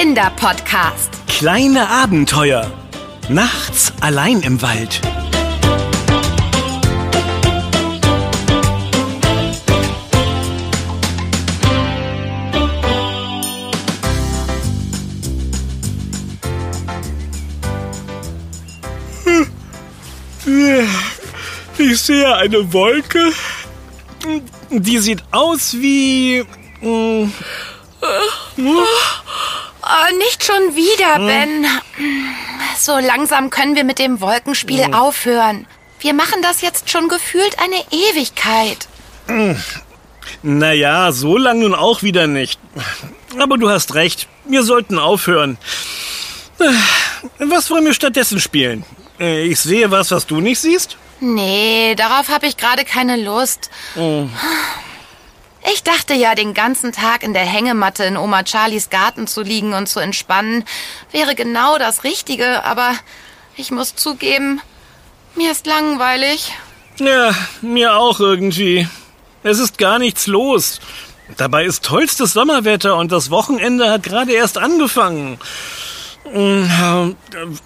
Kinderpodcast. Kleine Abenteuer. Nachts allein im Wald. Ich sehe eine Wolke. Die sieht aus wie. mm, Oh, nicht schon wieder, Ben. So langsam können wir mit dem Wolkenspiel aufhören. Wir machen das jetzt schon gefühlt eine Ewigkeit. Naja, so lang nun auch wieder nicht. Aber du hast recht. Wir sollten aufhören. Was wollen wir stattdessen spielen? Äh, Ich sehe was, was du nicht siehst? Nee, darauf habe ich gerade keine Lust. Ich dachte ja, den ganzen Tag in der Hängematte in Oma Charlies Garten zu liegen und zu entspannen, wäre genau das Richtige, aber ich muss zugeben, mir ist langweilig. Ja, mir auch irgendwie. Es ist gar nichts los. Dabei ist tollstes Sommerwetter und das Wochenende hat gerade erst angefangen. Mm, äh,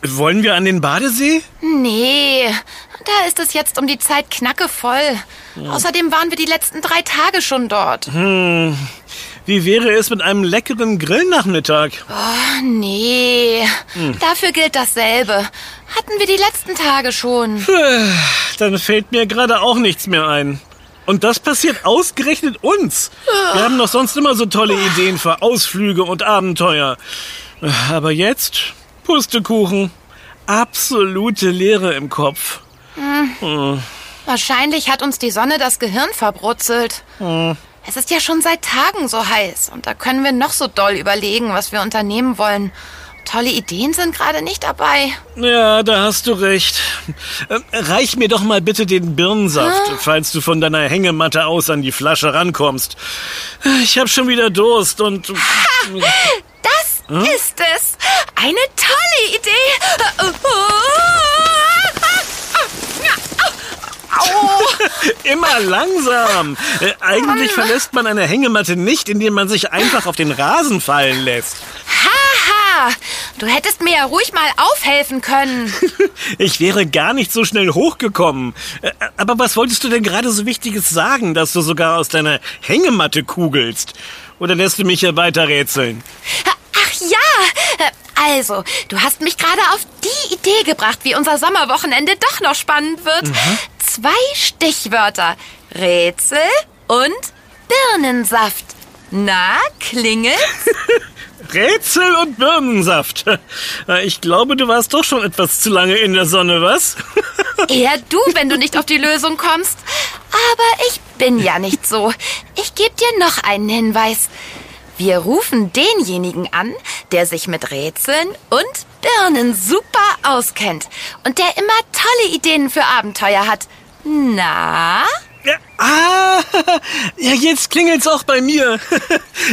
Wollen wir an den Badesee? Nee, da ist es jetzt um die Zeit knackevoll. Außerdem waren wir die letzten drei Tage schon dort. Wie wäre es mit einem leckeren Grillnachmittag? Oh, nee, dafür gilt dasselbe. Hatten wir die letzten Tage schon. Dann fällt mir gerade auch nichts mehr ein. Und das passiert ausgerechnet uns. Wir haben doch sonst immer so tolle Ideen für Ausflüge und Abenteuer. Aber jetzt, Pustekuchen, absolute Leere im Kopf. Wahrscheinlich hat uns die Sonne das Gehirn verbrutzelt. Es ist ja schon seit Tagen so heiß und da können wir noch so doll überlegen, was wir unternehmen wollen. Tolle Ideen sind gerade nicht dabei. Ja, da hast du recht. Äh, Reich mir doch mal bitte den Birnensaft, falls du von deiner Hängematte aus an die Flasche rankommst. Ich habe schon wieder Durst und... Das ist es. Eine tolle Idee. Immer langsam. Äh, eigentlich verlässt man eine Hängematte nicht, indem man sich einfach auf den Rasen fallen lässt. Haha, du hättest mir ja ruhig mal aufhelfen können. Ich wäre gar nicht so schnell hochgekommen. Äh, Aber was wolltest du denn gerade so Wichtiges sagen, dass du sogar aus deiner Hängematte kugelst? Oder lässt du mich hier weiter rätseln? Ach ja, also, du hast mich gerade auf die Idee gebracht, wie unser Sommerwochenende doch noch spannend wird. Zwei Stichwörter. Rätsel und Birnensaft. Na, klingelt? Rätsel und Birnensaft. Äh, Ich glaube, du warst doch schon etwas zu lange in der Sonne, was? Eher du, wenn du nicht auf die Lösung kommst. Aber ich bin ja nicht so. Ich gebe dir noch einen Hinweis. Wir rufen denjenigen an, der sich mit Rätseln und Birnen super auskennt und der immer tolle Ideen für Abenteuer hat. Na? Ja, ah, ja, jetzt klingelt's auch bei mir.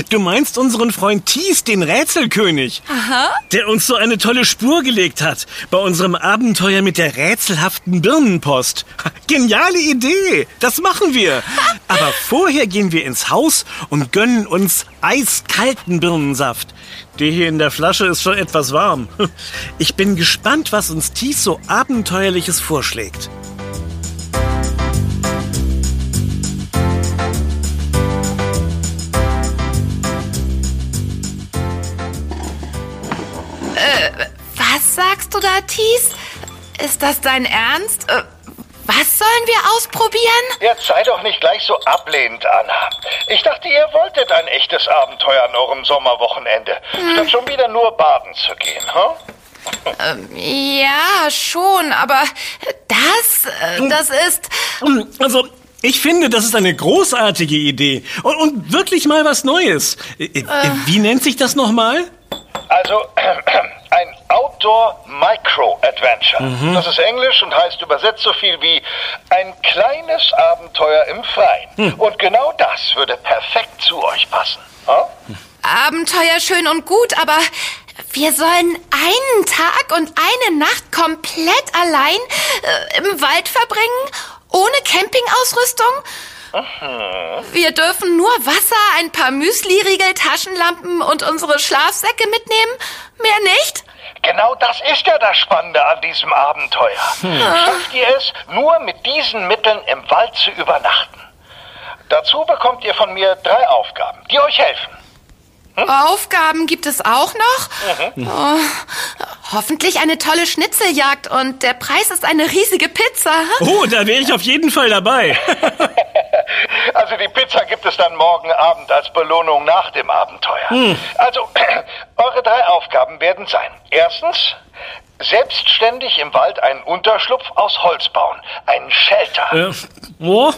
Du meinst unseren Freund Thies, den Rätselkönig. Aha. Der uns so eine tolle Spur gelegt hat bei unserem Abenteuer mit der rätselhaften Birnenpost. Geniale Idee, das machen wir. Aber vorher gehen wir ins Haus und gönnen uns eiskalten Birnensaft. Der hier in der Flasche ist schon etwas warm. Ich bin gespannt, was uns Thies so abenteuerliches vorschlägt. Thies? Ist das dein Ernst? Äh, Was sollen wir ausprobieren? Jetzt sei doch nicht gleich so ablehnend, Anna. Ich dachte, ihr wolltet ein echtes Abenteuer an eurem Sommerwochenende, statt schon wieder nur baden zu gehen, hm? Ja, schon, aber das, äh, das ist... Also, ich finde, das ist eine großartige Idee. Und, und wirklich mal was Neues. Äh, äh, Wie nennt sich das nochmal? Also, ein Outdoor Micro Adventure. Das ist Englisch und heißt übersetzt so viel wie ein kleines Abenteuer im Freien. Und genau das würde perfekt zu euch passen. Hm? Abenteuer schön und gut, aber wir sollen einen Tag und eine Nacht komplett allein äh, im Wald verbringen, ohne Campingausrüstung? Wir dürfen nur Wasser, ein paar Müsli-Riegel, Taschenlampen und unsere Schlafsäcke mitnehmen? Mehr nicht? Genau das ist ja das Spannende an diesem Abenteuer. Schafft ihr es, nur mit diesen Mitteln im Wald zu übernachten? Dazu bekommt ihr von mir drei Aufgaben, die euch helfen. Aufgaben gibt es auch noch? Oh, hoffentlich eine tolle Schnitzeljagd und der Preis ist eine riesige Pizza. Oh, da wäre ich auf jeden Fall dabei. Also die Pizza gibt es dann morgen Abend als Belohnung nach dem Abenteuer. Also, eure drei Aufgaben werden sein. Erstens, selbstständig im Wald einen Unterschlupf aus Holz bauen. Einen Shelter. äh, oh,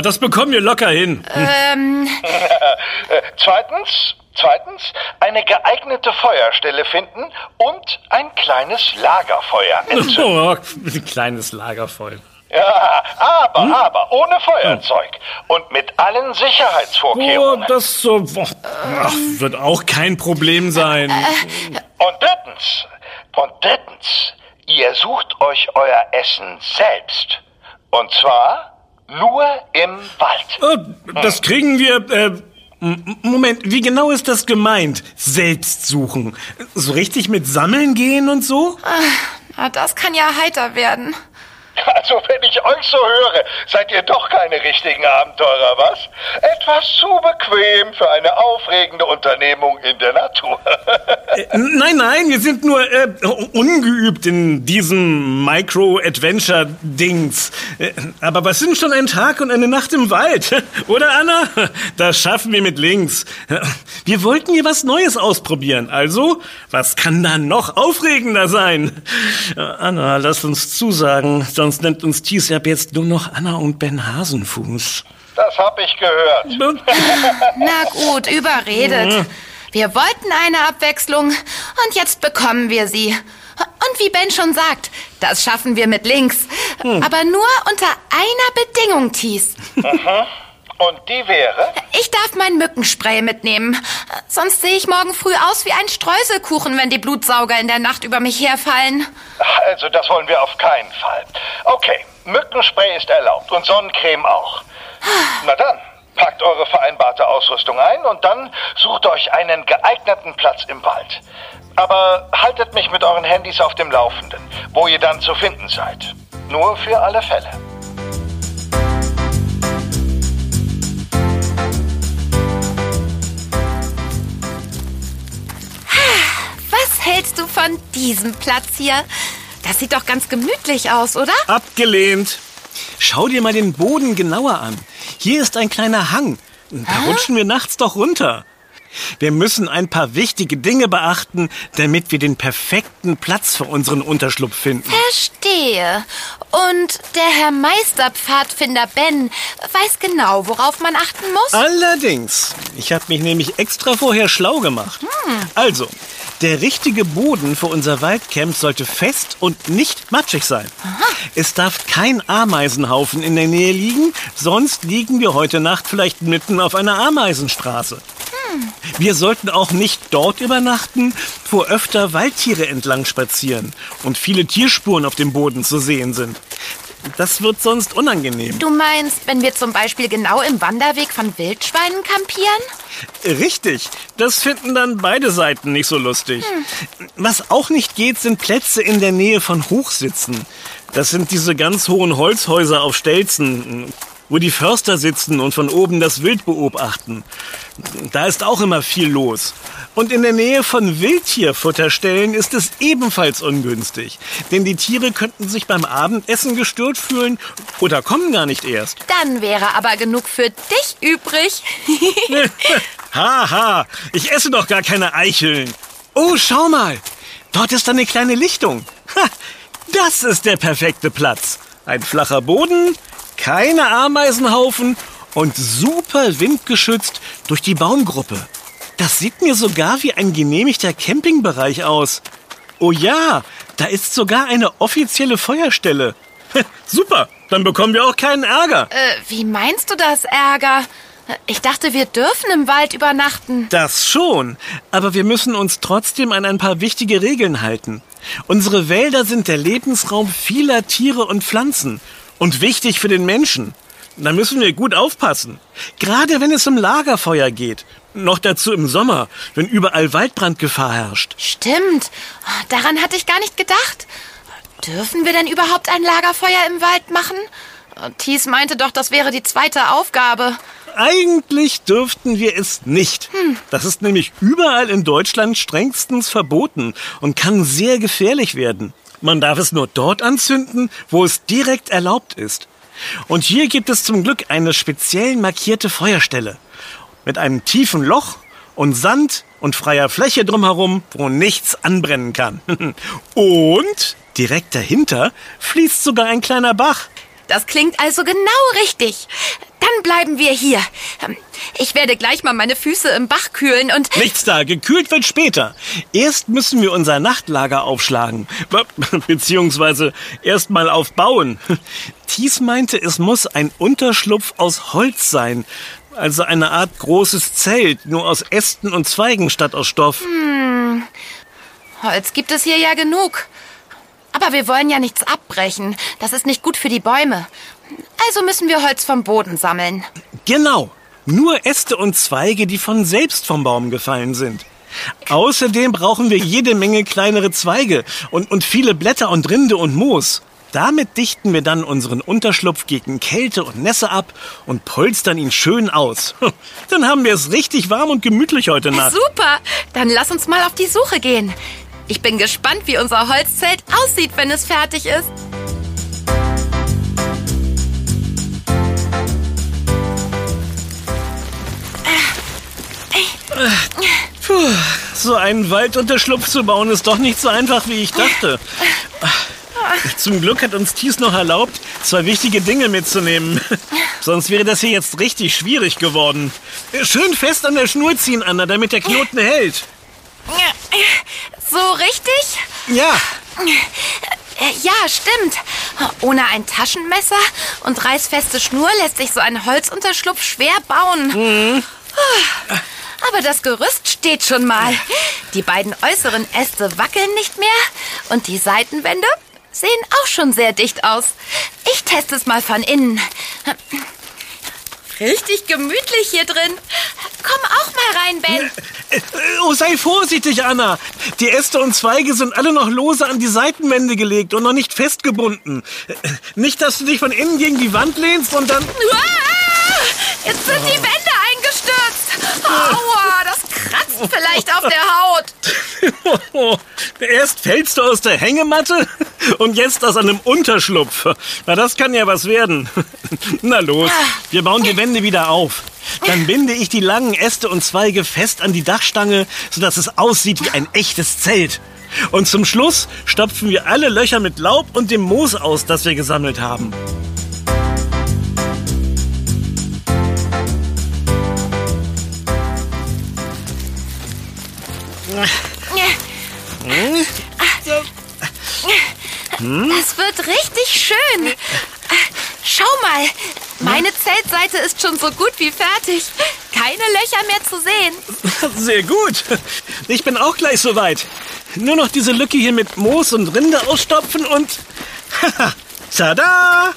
das bekommen wir locker hin. Ähm, Äh, zweitens, zweitens, eine geeignete Feuerstelle finden und ein kleines Lagerfeuer entzünden. Oh, ein kleines Lagerfeuer. Ja, aber, aber, ohne Feuerzeug und mit allen Oh, Sicherheitsvorkehrungen. das so, oh, ach, wird auch kein Problem sein. Und drittens, und drittens, ihr sucht euch euer Essen selbst. Und zwar nur im Wald. Oh, das kriegen wir. Äh, Moment, wie genau ist das gemeint? Selbst suchen. So richtig mit Sammeln gehen und so? na, das kann ja heiter werden. Also, wenn ich euch so höre, seid ihr doch keine richtigen Abenteurer, was? Etwas zu bequem für eine aufregende Unternehmung in der Natur. Äh, nein, nein, wir sind nur äh, ungeübt in diesem Micro-Adventure-Dings. Äh, aber was sind schon ein Tag und eine Nacht im Wald? Oder, Anna? Das schaffen wir mit links. Wir wollten hier was Neues ausprobieren. Also, was kann da noch aufregender sein? Anna, lass uns zusagen, sonst nennt uns Thies ab jetzt nur noch Anna und Ben Hasenfuß. Das hab ich gehört. Na gut, überredet. Wir wollten eine Abwechslung und jetzt bekommen wir sie. Und wie Ben schon sagt, das schaffen wir mit links. Aber nur unter einer Bedingung, Thies. Und die wäre? Ich darf mein Mückenspray mitnehmen. Sonst sehe ich morgen früh aus wie ein Streuselkuchen, wenn die Blutsauger in der Nacht über mich herfallen. Also, das wollen wir auf keinen Fall. Okay, Mückenspray ist erlaubt und Sonnencreme auch. Na dann, packt eure vereinbarte Ausrüstung ein und dann sucht euch einen geeigneten Platz im Wald. Aber haltet mich mit euren Handys auf dem Laufenden, wo ihr dann zu finden seid. Nur für alle Fälle. Hältst du von diesem Platz hier? Das sieht doch ganz gemütlich aus, oder? Abgelehnt. Schau dir mal den Boden genauer an. Hier ist ein kleiner Hang. Da rutschen wir nachts doch runter. Wir müssen ein paar wichtige Dinge beachten, damit wir den perfekten Platz für unseren Unterschlupf finden. Verstehe. Und der Herr Meisterpfadfinder Ben weiß genau, worauf man achten muss? Allerdings, ich habe mich nämlich extra vorher schlau gemacht. Also, der richtige Boden für unser Waldcamp sollte fest und nicht matschig sein. Es darf kein Ameisenhaufen in der Nähe liegen, sonst liegen wir heute Nacht vielleicht mitten auf einer Ameisenstraße. Wir sollten auch nicht dort übernachten, wo öfter Waldtiere entlang spazieren und viele Tierspuren auf dem Boden zu sehen sind. Das wird sonst unangenehm. Du meinst, wenn wir zum Beispiel genau im Wanderweg von Wildschweinen kampieren? Richtig, das finden dann beide Seiten nicht so lustig. Was auch nicht geht, sind Plätze in der Nähe von Hochsitzen. Das sind diese ganz hohen Holzhäuser auf Stelzen, wo die Förster sitzen und von oben das Wild beobachten. Da ist auch immer viel los. Und in der Nähe von Wildtierfutterstellen ist es ebenfalls ungünstig. Denn die Tiere könnten sich beim Abendessen gestört fühlen oder kommen gar nicht erst. Dann wäre aber genug für dich übrig. Haha, ich esse doch gar keine Eicheln. Oh, schau mal. Dort ist eine kleine Lichtung. Ha, das ist der perfekte Platz. Ein flacher Boden, keine Ameisenhaufen und super windgeschützt durch die Baumgruppe. Das sieht mir sogar wie ein genehmigter Campingbereich aus. Oh ja, da ist sogar eine offizielle Feuerstelle. Super, dann bekommen wir auch keinen Ärger. äh, wie meinst du das, Ärger? Ich dachte, wir dürfen im Wald übernachten. Das schon, aber wir müssen uns trotzdem an ein paar wichtige Regeln halten. Unsere Wälder sind der Lebensraum vieler Tiere und Pflanzen und wichtig für den Menschen. Da müssen wir gut aufpassen. Gerade wenn es um Lagerfeuer geht. Noch dazu im Sommer, wenn überall Waldbrandgefahr herrscht. Stimmt. Daran hatte ich gar nicht gedacht. Dürfen wir denn überhaupt ein Lagerfeuer im Wald machen? Thies meinte doch, das wäre die zweite Aufgabe. Eigentlich dürften wir es nicht. Das ist nämlich überall in Deutschland strengstens verboten und kann sehr gefährlich werden. Man darf es nur dort anzünden, wo es direkt erlaubt ist. Und hier gibt es zum Glück eine speziell markierte Feuerstelle. Mit einem tiefen Loch und Sand und freier Fläche drumherum, wo nichts anbrennen kann. Und direkt dahinter fließt sogar ein kleiner Bach. Das klingt also genau richtig. Dann bleiben wir hier. Ich werde gleich mal meine Füße im Bach kühlen und... Nichts da, gekühlt wird später. Erst müssen wir unser Nachtlager aufschlagen. Beziehungsweise erst mal aufbauen. Thies meinte, es muss ein Unterschlupf aus Holz sein. Also eine Art großes Zelt, nur aus Ästen und Zweigen statt aus Stoff. Hm. Holz gibt es hier ja genug. Aber wir wollen ja nichts abbrechen. Das ist nicht gut für die Bäume. Also müssen wir Holz vom Boden sammeln. Genau. Nur Äste und Zweige, die von selbst vom Baum gefallen sind. Außerdem brauchen wir jede Menge kleinere Zweige und, und viele Blätter und Rinde und Moos. Damit dichten wir dann unseren Unterschlupf gegen Kälte und Nässe ab und polstern ihn schön aus. Dann haben wir es richtig warm und gemütlich heute Nacht. Super! Dann lass uns mal auf die Suche gehen. Ich bin gespannt, wie unser Holzzelt aussieht, wenn es fertig ist. Puh, so einen Waldunterschlupf zu bauen ist doch nicht so einfach, wie ich dachte. Zum Glück hat uns Thies noch erlaubt, zwei wichtige Dinge mitzunehmen. Sonst wäre das hier jetzt richtig schwierig geworden. Schön fest an der Schnur ziehen, Anna, damit der Knoten hält. So richtig? Ja. Ja, stimmt. Ohne ein Taschenmesser und reißfeste Schnur lässt sich so ein Holzunterschlupf schwer bauen. Mhm. Aber das Gerüst steht schon mal. Die beiden äußeren Äste wackeln nicht mehr und die Seitenwände sehen auch schon sehr dicht aus. Ich teste es mal von innen. Richtig gemütlich hier drin. Komm auch mal rein, Ben. Oh, sei vorsichtig, Anna. Die Äste und Zweige sind alle noch lose an die Seitenwände gelegt und noch nicht festgebunden. Nicht, dass du dich von innen gegen die Wand lehnst und dann... Jetzt sind die Wände eingestürzt. Aua, kratzt vielleicht auf der Haut. Erst fällst du aus der Hängematte und jetzt aus einem Unterschlupf. Na, das kann ja was werden. Na los, wir bauen die Wände wieder auf. Dann binde ich die langen Äste und Zweige fest an die Dachstange, sodass es aussieht wie ein echtes Zelt. Und zum Schluss stopfen wir alle Löcher mit Laub und dem Moos aus, das wir gesammelt haben. Das wird richtig schön. Schau mal, meine Zeltseite ist schon so gut wie fertig. Keine Löcher mehr zu sehen. Sehr gut. Ich bin auch gleich soweit. Nur noch diese Lücke hier mit Moos und Rinde ausstopfen und... Tada!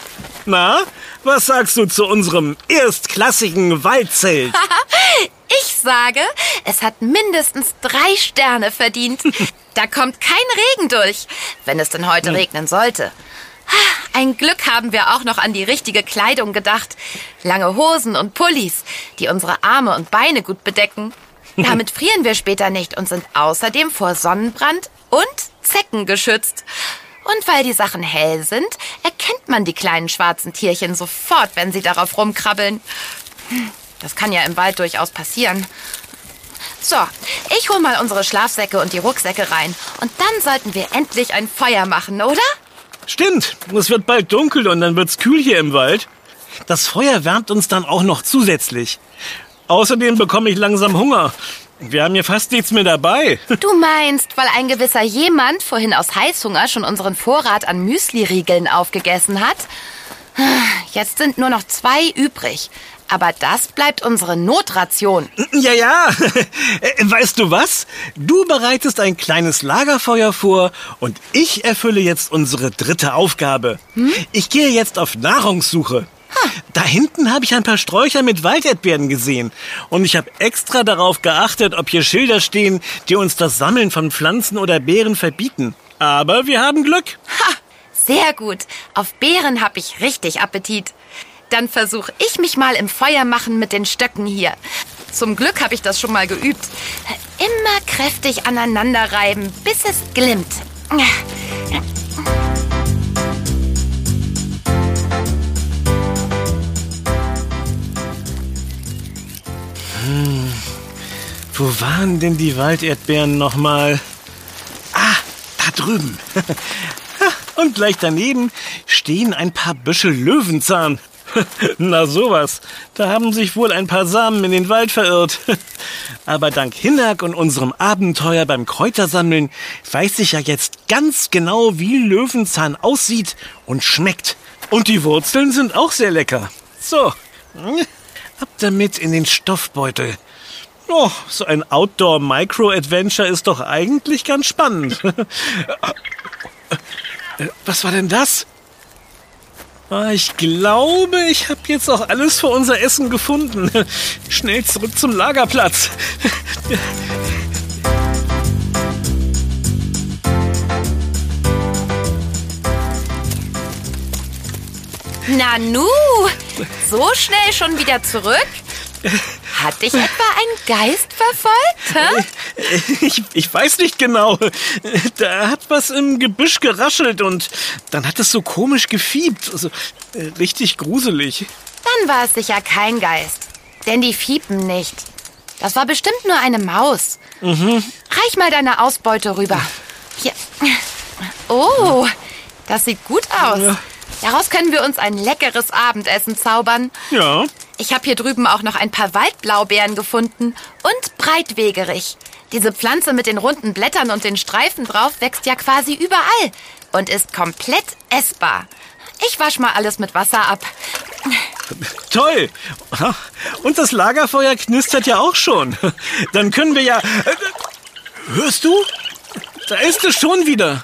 Na, was sagst du zu unserem erstklassigen Waldzelt? ich sage, es hat mindestens drei Sterne verdient. Da kommt kein Regen durch, wenn es denn heute hm. regnen sollte. Ein Glück haben wir auch noch an die richtige Kleidung gedacht. Lange Hosen und Pullis, die unsere Arme und Beine gut bedecken. Damit frieren wir später nicht und sind außerdem vor Sonnenbrand und Zecken geschützt. Und weil die Sachen hell sind, erkennt man die kleinen schwarzen Tierchen sofort, wenn sie darauf rumkrabbeln. Das kann ja im Wald durchaus passieren. So, ich hol mal unsere Schlafsäcke und die Rucksäcke rein. Und dann sollten wir endlich ein Feuer machen, oder? Stimmt, es wird bald dunkel und dann wird's kühl hier im Wald. Das Feuer wärmt uns dann auch noch zusätzlich. Außerdem bekomme ich langsam Hunger. Wir haben hier fast nichts mehr dabei. Du meinst, weil ein gewisser jemand vorhin aus Heißhunger schon unseren Vorrat an Müsli-Riegeln aufgegessen hat? Jetzt sind nur noch zwei übrig. Aber das bleibt unsere Notration. Ja, ja. Weißt du was? Du bereitest ein kleines Lagerfeuer vor und ich erfülle jetzt unsere dritte Aufgabe. Hm? Ich gehe jetzt auf Nahrungssuche. Da hinten habe ich ein paar Sträucher mit Walderdbeeren gesehen. Und ich habe extra darauf geachtet, ob hier Schilder stehen, die uns das Sammeln von Pflanzen oder Beeren verbieten. Aber wir haben Glück. Ha, sehr gut. Auf Beeren habe ich richtig Appetit. Dann versuche ich mich mal im Feuer machen mit den Stöcken hier. Zum Glück habe ich das schon mal geübt. Immer kräftig aneinander reiben, bis es glimmt. Hm, wo waren denn die Walderdbeeren nochmal? Ah, da drüben. Und gleich daneben stehen ein paar Büschel Löwenzahn. Na sowas, da haben sich wohl ein paar Samen in den Wald verirrt. Aber dank Hinnack und unserem Abenteuer beim Kräutersammeln weiß ich ja jetzt ganz genau, wie Löwenzahn aussieht und schmeckt. Und die Wurzeln sind auch sehr lecker. So, ab damit in den Stoffbeutel. Oh, so ein Outdoor-Micro-Adventure ist doch eigentlich ganz spannend. Was war denn das? Ah, ich glaube, ich habe jetzt auch alles für unser Essen gefunden. Schnell zurück zum Lagerplatz. Nanu, so schnell schon wieder zurück? Hat dich etwa ein Geist verfolgt? Hä? Ich, ich weiß nicht genau. Da hat was im Gebüsch geraschelt und dann hat es so komisch gefiebt. Also, äh, richtig gruselig. Dann war es sicher kein Geist. Denn die fiepen nicht. Das war bestimmt nur eine Maus. Mhm. Reich mal deine Ausbeute rüber. Hier. Oh, das sieht gut aus. Daraus können wir uns ein leckeres Abendessen zaubern. Ja. Ich habe hier drüben auch noch ein paar Waldblaubeeren gefunden und Breitwegerich. Diese Pflanze mit den runden Blättern und den Streifen drauf wächst ja quasi überall und ist komplett essbar. Ich wasch mal alles mit Wasser ab. Toll! Und das Lagerfeuer knistert ja auch schon. Dann können wir ja... Hörst du? Da ist es schon wieder.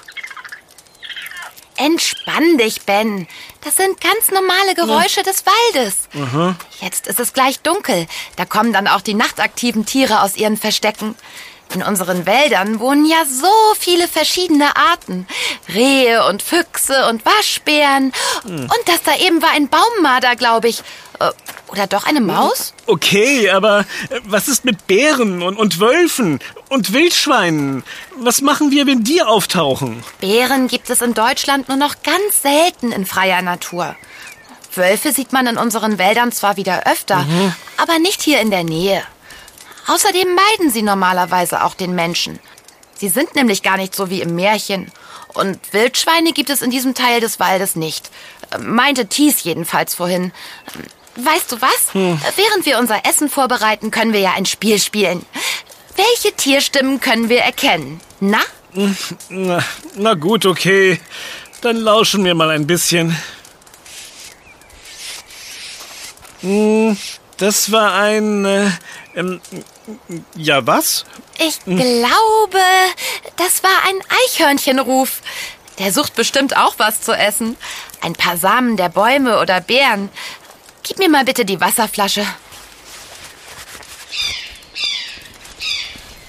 Entspann dich, Ben. Das sind ganz normale Geräusche ja. des Waldes. Aha. Jetzt ist es gleich dunkel. Da kommen dann auch die nachtaktiven Tiere aus ihren Verstecken. In unseren Wäldern wohnen ja so viele verschiedene Arten. Rehe und Füchse und Waschbären. Hm. Und das da eben war ein Baummarder, glaube ich. Äh, oder doch eine Maus? Okay, aber äh, was ist mit Bären und, und Wölfen und Wildschweinen? Was machen wir, wenn die auftauchen? Bären gibt es in Deutschland nur noch ganz selten in freier Natur. Wölfe sieht man in unseren Wäldern zwar wieder öfter, mhm. aber nicht hier in der Nähe. Außerdem meiden sie normalerweise auch den Menschen. Sie sind nämlich gar nicht so wie im Märchen. Und Wildschweine gibt es in diesem Teil des Waldes nicht. Äh, meinte Thies jedenfalls vorhin. Weißt du was? Hm. Während wir unser Essen vorbereiten, können wir ja ein Spiel spielen. Welche Tierstimmen können wir erkennen? Na? Na, na gut, okay. Dann lauschen wir mal ein bisschen. Hm, das war ein... Äh, ähm, ja, was? Ich glaube, das war ein Eichhörnchenruf. Der sucht bestimmt auch was zu essen. Ein paar Samen der Bäume oder Beeren. Gib mir mal bitte die Wasserflasche.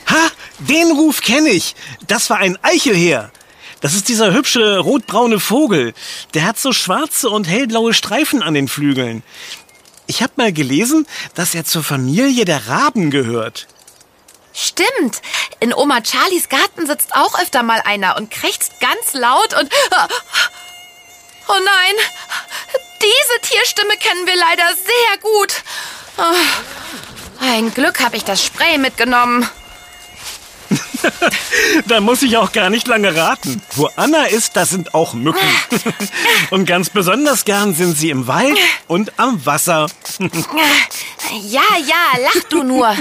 Ha, den Ruf kenne ich. Das war ein Eichelheer. Das ist dieser hübsche rotbraune Vogel. Der hat so schwarze und hellblaue Streifen an den Flügeln. Ich habe mal gelesen, dass er zur Familie der Raben gehört. Stimmt. In Oma Charlies Garten sitzt auch öfter mal einer und krächzt ganz laut und... Oh nein, diese Tierstimme kennen wir leider sehr gut. Oh, ein Glück habe ich das Spray mitgenommen. da muss ich auch gar nicht lange raten. Wo Anna ist, da sind auch Mücken. und ganz besonders gern sind sie im Wald und am Wasser. ja, ja, lach du nur.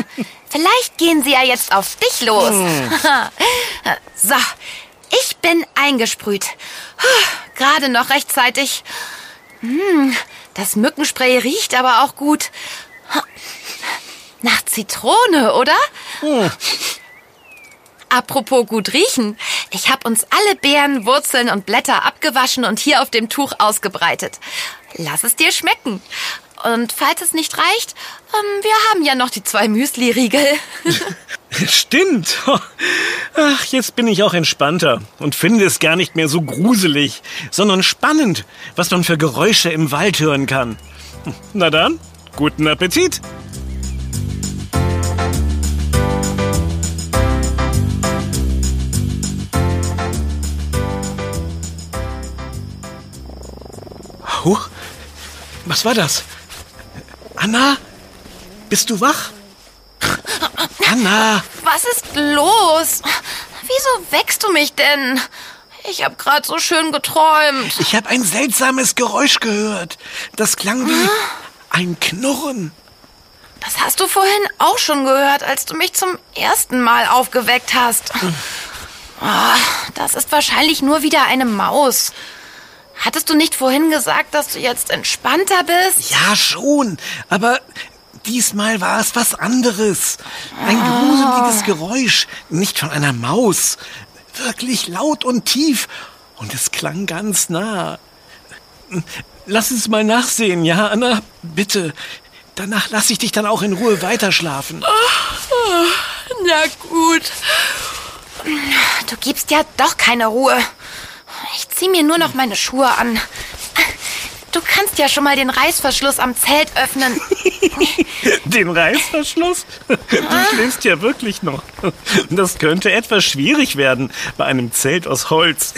Vielleicht gehen sie ja jetzt auf dich los. Hm. so, ich bin eingesprüht. Gerade noch rechtzeitig. Hm, das Mückenspray riecht aber auch gut. Nach Zitrone, oder? Apropos gut riechen. Ich habe uns alle Beeren, Wurzeln und Blätter abgewaschen und hier auf dem Tuch ausgebreitet. lass es dir schmecken. Und falls es nicht reicht, ähm, wir haben ja noch die zwei Müsli-Riegel. Stimmt. Ach, jetzt bin ich auch entspannter und finde es gar nicht mehr so gruselig, sondern spannend, was man für Geräusche im Wald hören kann. Na dann, guten Appetit. Huch, was war das? Anna, bist du wach? Anna! Was ist los? Wieso wächst du mich denn? Ich hab grad so schön geträumt. Ich habe ein seltsames Geräusch gehört. Das klang wie ein Knurren. Das hast du vorhin auch schon gehört, als du mich zum ersten Mal aufgeweckt hast. Ah, das ist wahrscheinlich nur wieder eine Maus. Hattest du nicht vorhin gesagt, dass du jetzt entspannter bist? Ja, schon. Aber diesmal war es was anderes. Ein gruseliges Geräusch. Nicht von einer Maus. Wirklich laut und tief. Und es klang ganz nah. Lass uns mal nachsehen, ja, Anna? Bitte. Danach lasse ich dich dann auch in Ruhe weiterschlafen. Na gut. Du gibst ja doch keine Ruhe. Zieh mir nur noch meine Schuhe an. Du kannst ja schon mal den Reißverschluss am Zelt öffnen. Den Reißverschluss? Du schläfst ja wirklich noch. Das könnte etwas schwierig werden bei einem Zelt aus Holz.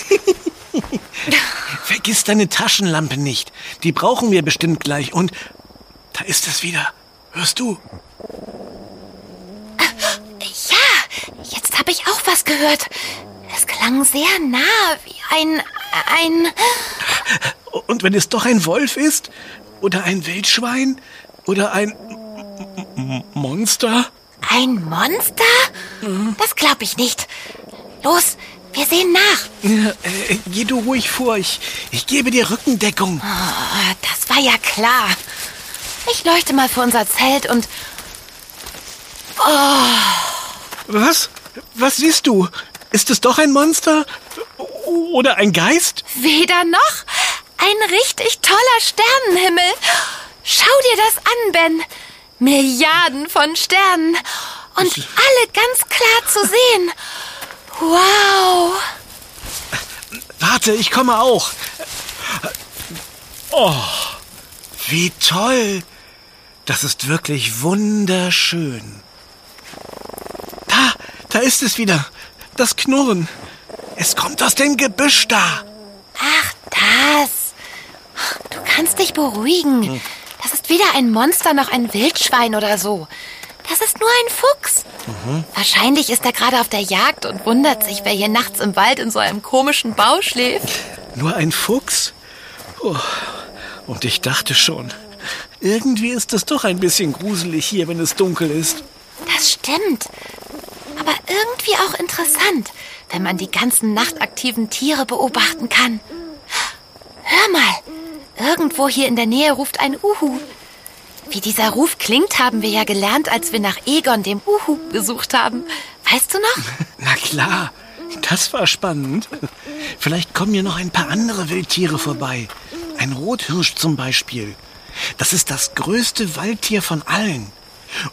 Vergiss deine Taschenlampe nicht. Die brauchen wir bestimmt gleich. Und da ist es wieder. Hörst du? Ja, jetzt habe ich auch was gehört. Es klang sehr nah, wie ein... ein... Und wenn es doch ein Wolf ist? Oder ein Wildschwein? Oder ein M- Monster? ein Monster? Das glaube ich nicht. Los, wir sehen nach. Ja, äh, geh du ruhig vor. Ich, ich gebe dir Rückendeckung. Ah, Das war ja klar. Ich leuchte mal vor unser Zelt und Was? Was siehst du? Ist es doch ein Monster? Oder ein Geist? weder noch. Ein richtig toller Sternenhimmel. Schau dir das an, Ben. Milliarden von Sternen. Und alle ganz klar zu sehen. Wow. Warte, ich komme auch. Oh, wie toll. Das ist wirklich wunderschön. Da, da ist es wieder. Das Knurren. Es kommt aus dem Gebüsch da. Ach, das. Du kannst dich beruhigen. Das ist weder ein Monster noch ein Wildschwein oder so. Das ist nur ein Fuchs. Wahrscheinlich ist er gerade auf der Jagd und wundert sich, wer hier nachts im Wald in so einem komischen Bau schläft. Nur ein Fuchs? Oh, und ich dachte schon, irgendwie ist es doch ein bisschen gruselig hier, wenn es dunkel ist. Das stimmt. Aber irgendwie auch interessant, wenn man die ganzen nachtaktiven Tiere beobachten kann. Hör mal, irgendwo hier in der Nähe ruft ein Uhu. Wie dieser Ruf klingt, haben wir ja gelernt, als wir nach Egon, dem Uhu, gesucht haben. Weißt du noch? Na klar, das war spannend. Vielleicht kommen hier noch ein paar andere Wildtiere vorbei. Ein Rothirsch zum Beispiel. Das ist das größte Waldtier von allen.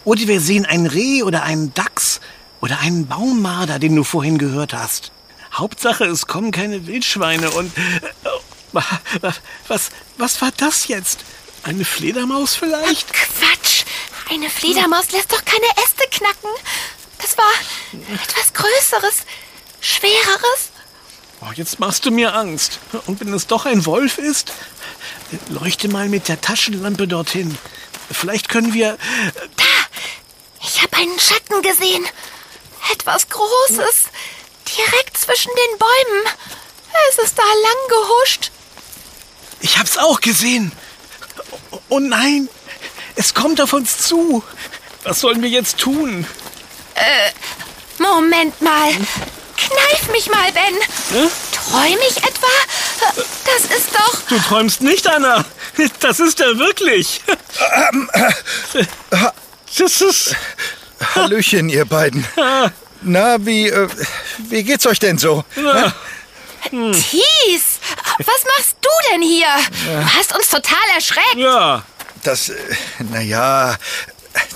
Oder wir sehen ein Reh oder einen Dachs oder einen Baummarder, den du vorhin gehört hast. Hauptsache, es kommen keine Wildschweine und... äh, Was, was war das jetzt? Eine Fledermaus vielleicht? Quatsch! Eine Fledermaus lässt doch keine Äste knacken. Das war etwas Größeres, Schwereres. Oh, jetzt machst du mir Angst. Und wenn es doch ein Wolf ist, leuchte mal mit der Taschenlampe dorthin. Vielleicht können wir... Ich habe einen Schatten gesehen. Etwas Großes. Direkt zwischen den Bäumen. Es ist da lang gehuscht. Ich hab's auch gesehen. Oh, nein, es kommt auf uns zu. Was sollen wir jetzt tun? Moment mal. Kneif mich mal, Ben. Hä? Träum ich etwa? Das ist doch... Du träumst nicht, Anna. Das ist er wirklich. Das ist... Hallöchen, ihr beiden. Na, wie, äh, wie geht's euch denn so? Thies. Was machst du denn hier? Du hast uns total erschreckt. Ja. Das, äh, naja,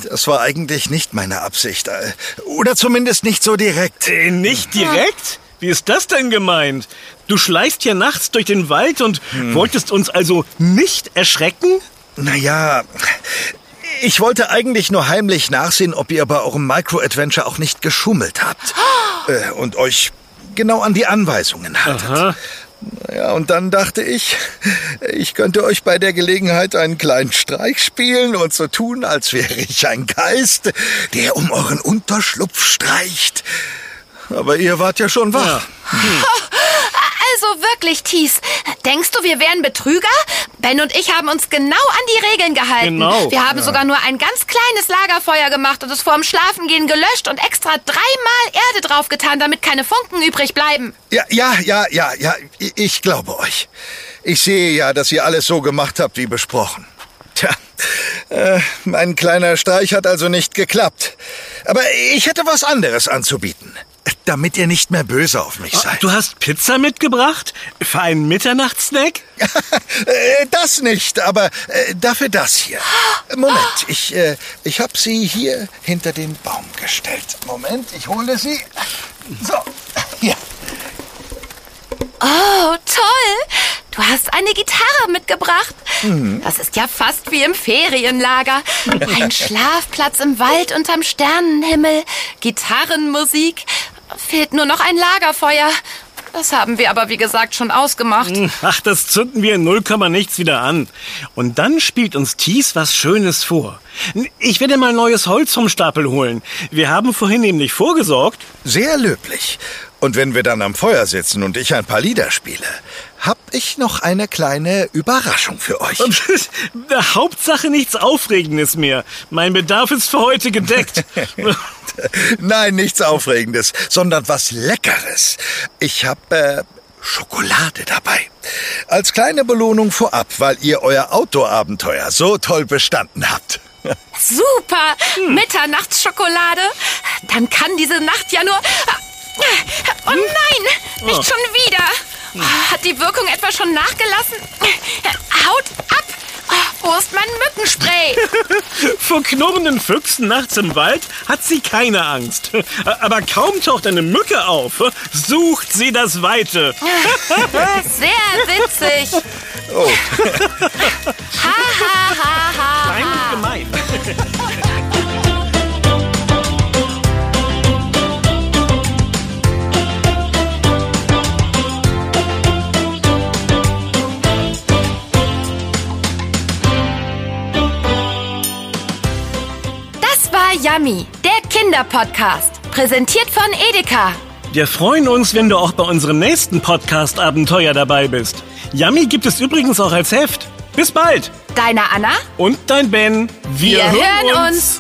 das war eigentlich nicht meine Absicht. äh, Oder zumindest nicht so direkt. Äh, nicht direkt? Wie ist das denn gemeint? Du schleichst hier nachts durch den Wald und wolltest uns also nicht erschrecken? Naja, ich wollte eigentlich nur heimlich nachsehen, ob ihr bei eurem Micro-Adventure auch nicht geschummelt habt. Äh, Und euch genau an die Anweisungen haltet. Aha. Ja, und dann dachte ich, ich könnte euch bei der Gelegenheit einen kleinen Streich spielen und so tun, als wäre ich ein Geist, der um euren Unterschlupf streicht. Aber ihr wart ja schon wach. Also wirklich, Thies. Denkst du, wir wären Betrüger? Ben und ich haben uns genau an die Regeln gehalten. Genau. Wir haben sogar nur ein ganz kleines Lagerfeuer gemacht und es vorm Schlafengehen gelöscht und extra dreimal Erde draufgetan, damit keine Funken übrig bleiben. Ja, ja, ja, ja, ja, ich- ich glaube euch. Ich sehe ja, dass ihr alles so gemacht habt, wie besprochen. Tja, äh, mein kleiner Streich hat also nicht geklappt. Aber ich hätte was anderes anzubieten, damit ihr nicht mehr böse auf mich seid. Du hast Pizza mitgebracht? Für einen Mitternachtssnack? Äh, das nicht, aber äh, dafür das hier. Moment, ich, äh, ich habe sie hier hinter den Baum gestellt. Moment, ich hole sie. So, hier. Oh, toll. Du hast eine Gitarre mitgebracht. Das ist ja fast wie im Ferienlager. Ein Schlafplatz im Wald unterm Sternenhimmel, Gitarrenmusik. Fehlt nur noch ein Lagerfeuer. Das haben wir aber, wie gesagt, schon ausgemacht. Ach, das zünden wir in 0, nichts wieder an. Und dann spielt uns Thies was Schönes vor. Ich werde mal neues Holz vom Stapel holen. Wir haben vorhin nämlich vorgesorgt. Sehr löblich. Und wenn wir dann am Feuer sitzen und ich ein paar Lieder spiele, hab ich noch eine kleine Überraschung für euch. Hauptsache nichts Aufregendes mehr. Mein Bedarf ist für heute gedeckt. Nein, nichts Aufregendes, sondern was Leckeres. Ich hab äh, Schokolade dabei. Als kleine Belohnung vorab, weil ihr euer Outdoor-Abenteuer so toll bestanden habt. Super! Mitternachtsschokolade. Dann kann diese Nacht ja nur. Oh nein! Nicht schon wieder! Hat die Wirkung etwa schon nachgelassen? Haut ab! Wo ist mein Mückenspray? Vor knurrenden Füchsen nachts im Wald hat sie keine Angst. Aber kaum taucht eine Mücke auf, sucht sie das Weite. Sehr witzig. Oh, Ha, ha, ha, ha. Yummy, der Kinderpodcast. Präsentiert von Edeka. Wir freuen uns, wenn du auch bei unserem nächsten Podcast-Abenteuer dabei bist. Yummy gibt es übrigens auch als Heft. Bis bald. Deine Anna? Und dein Ben. Wir hören uns.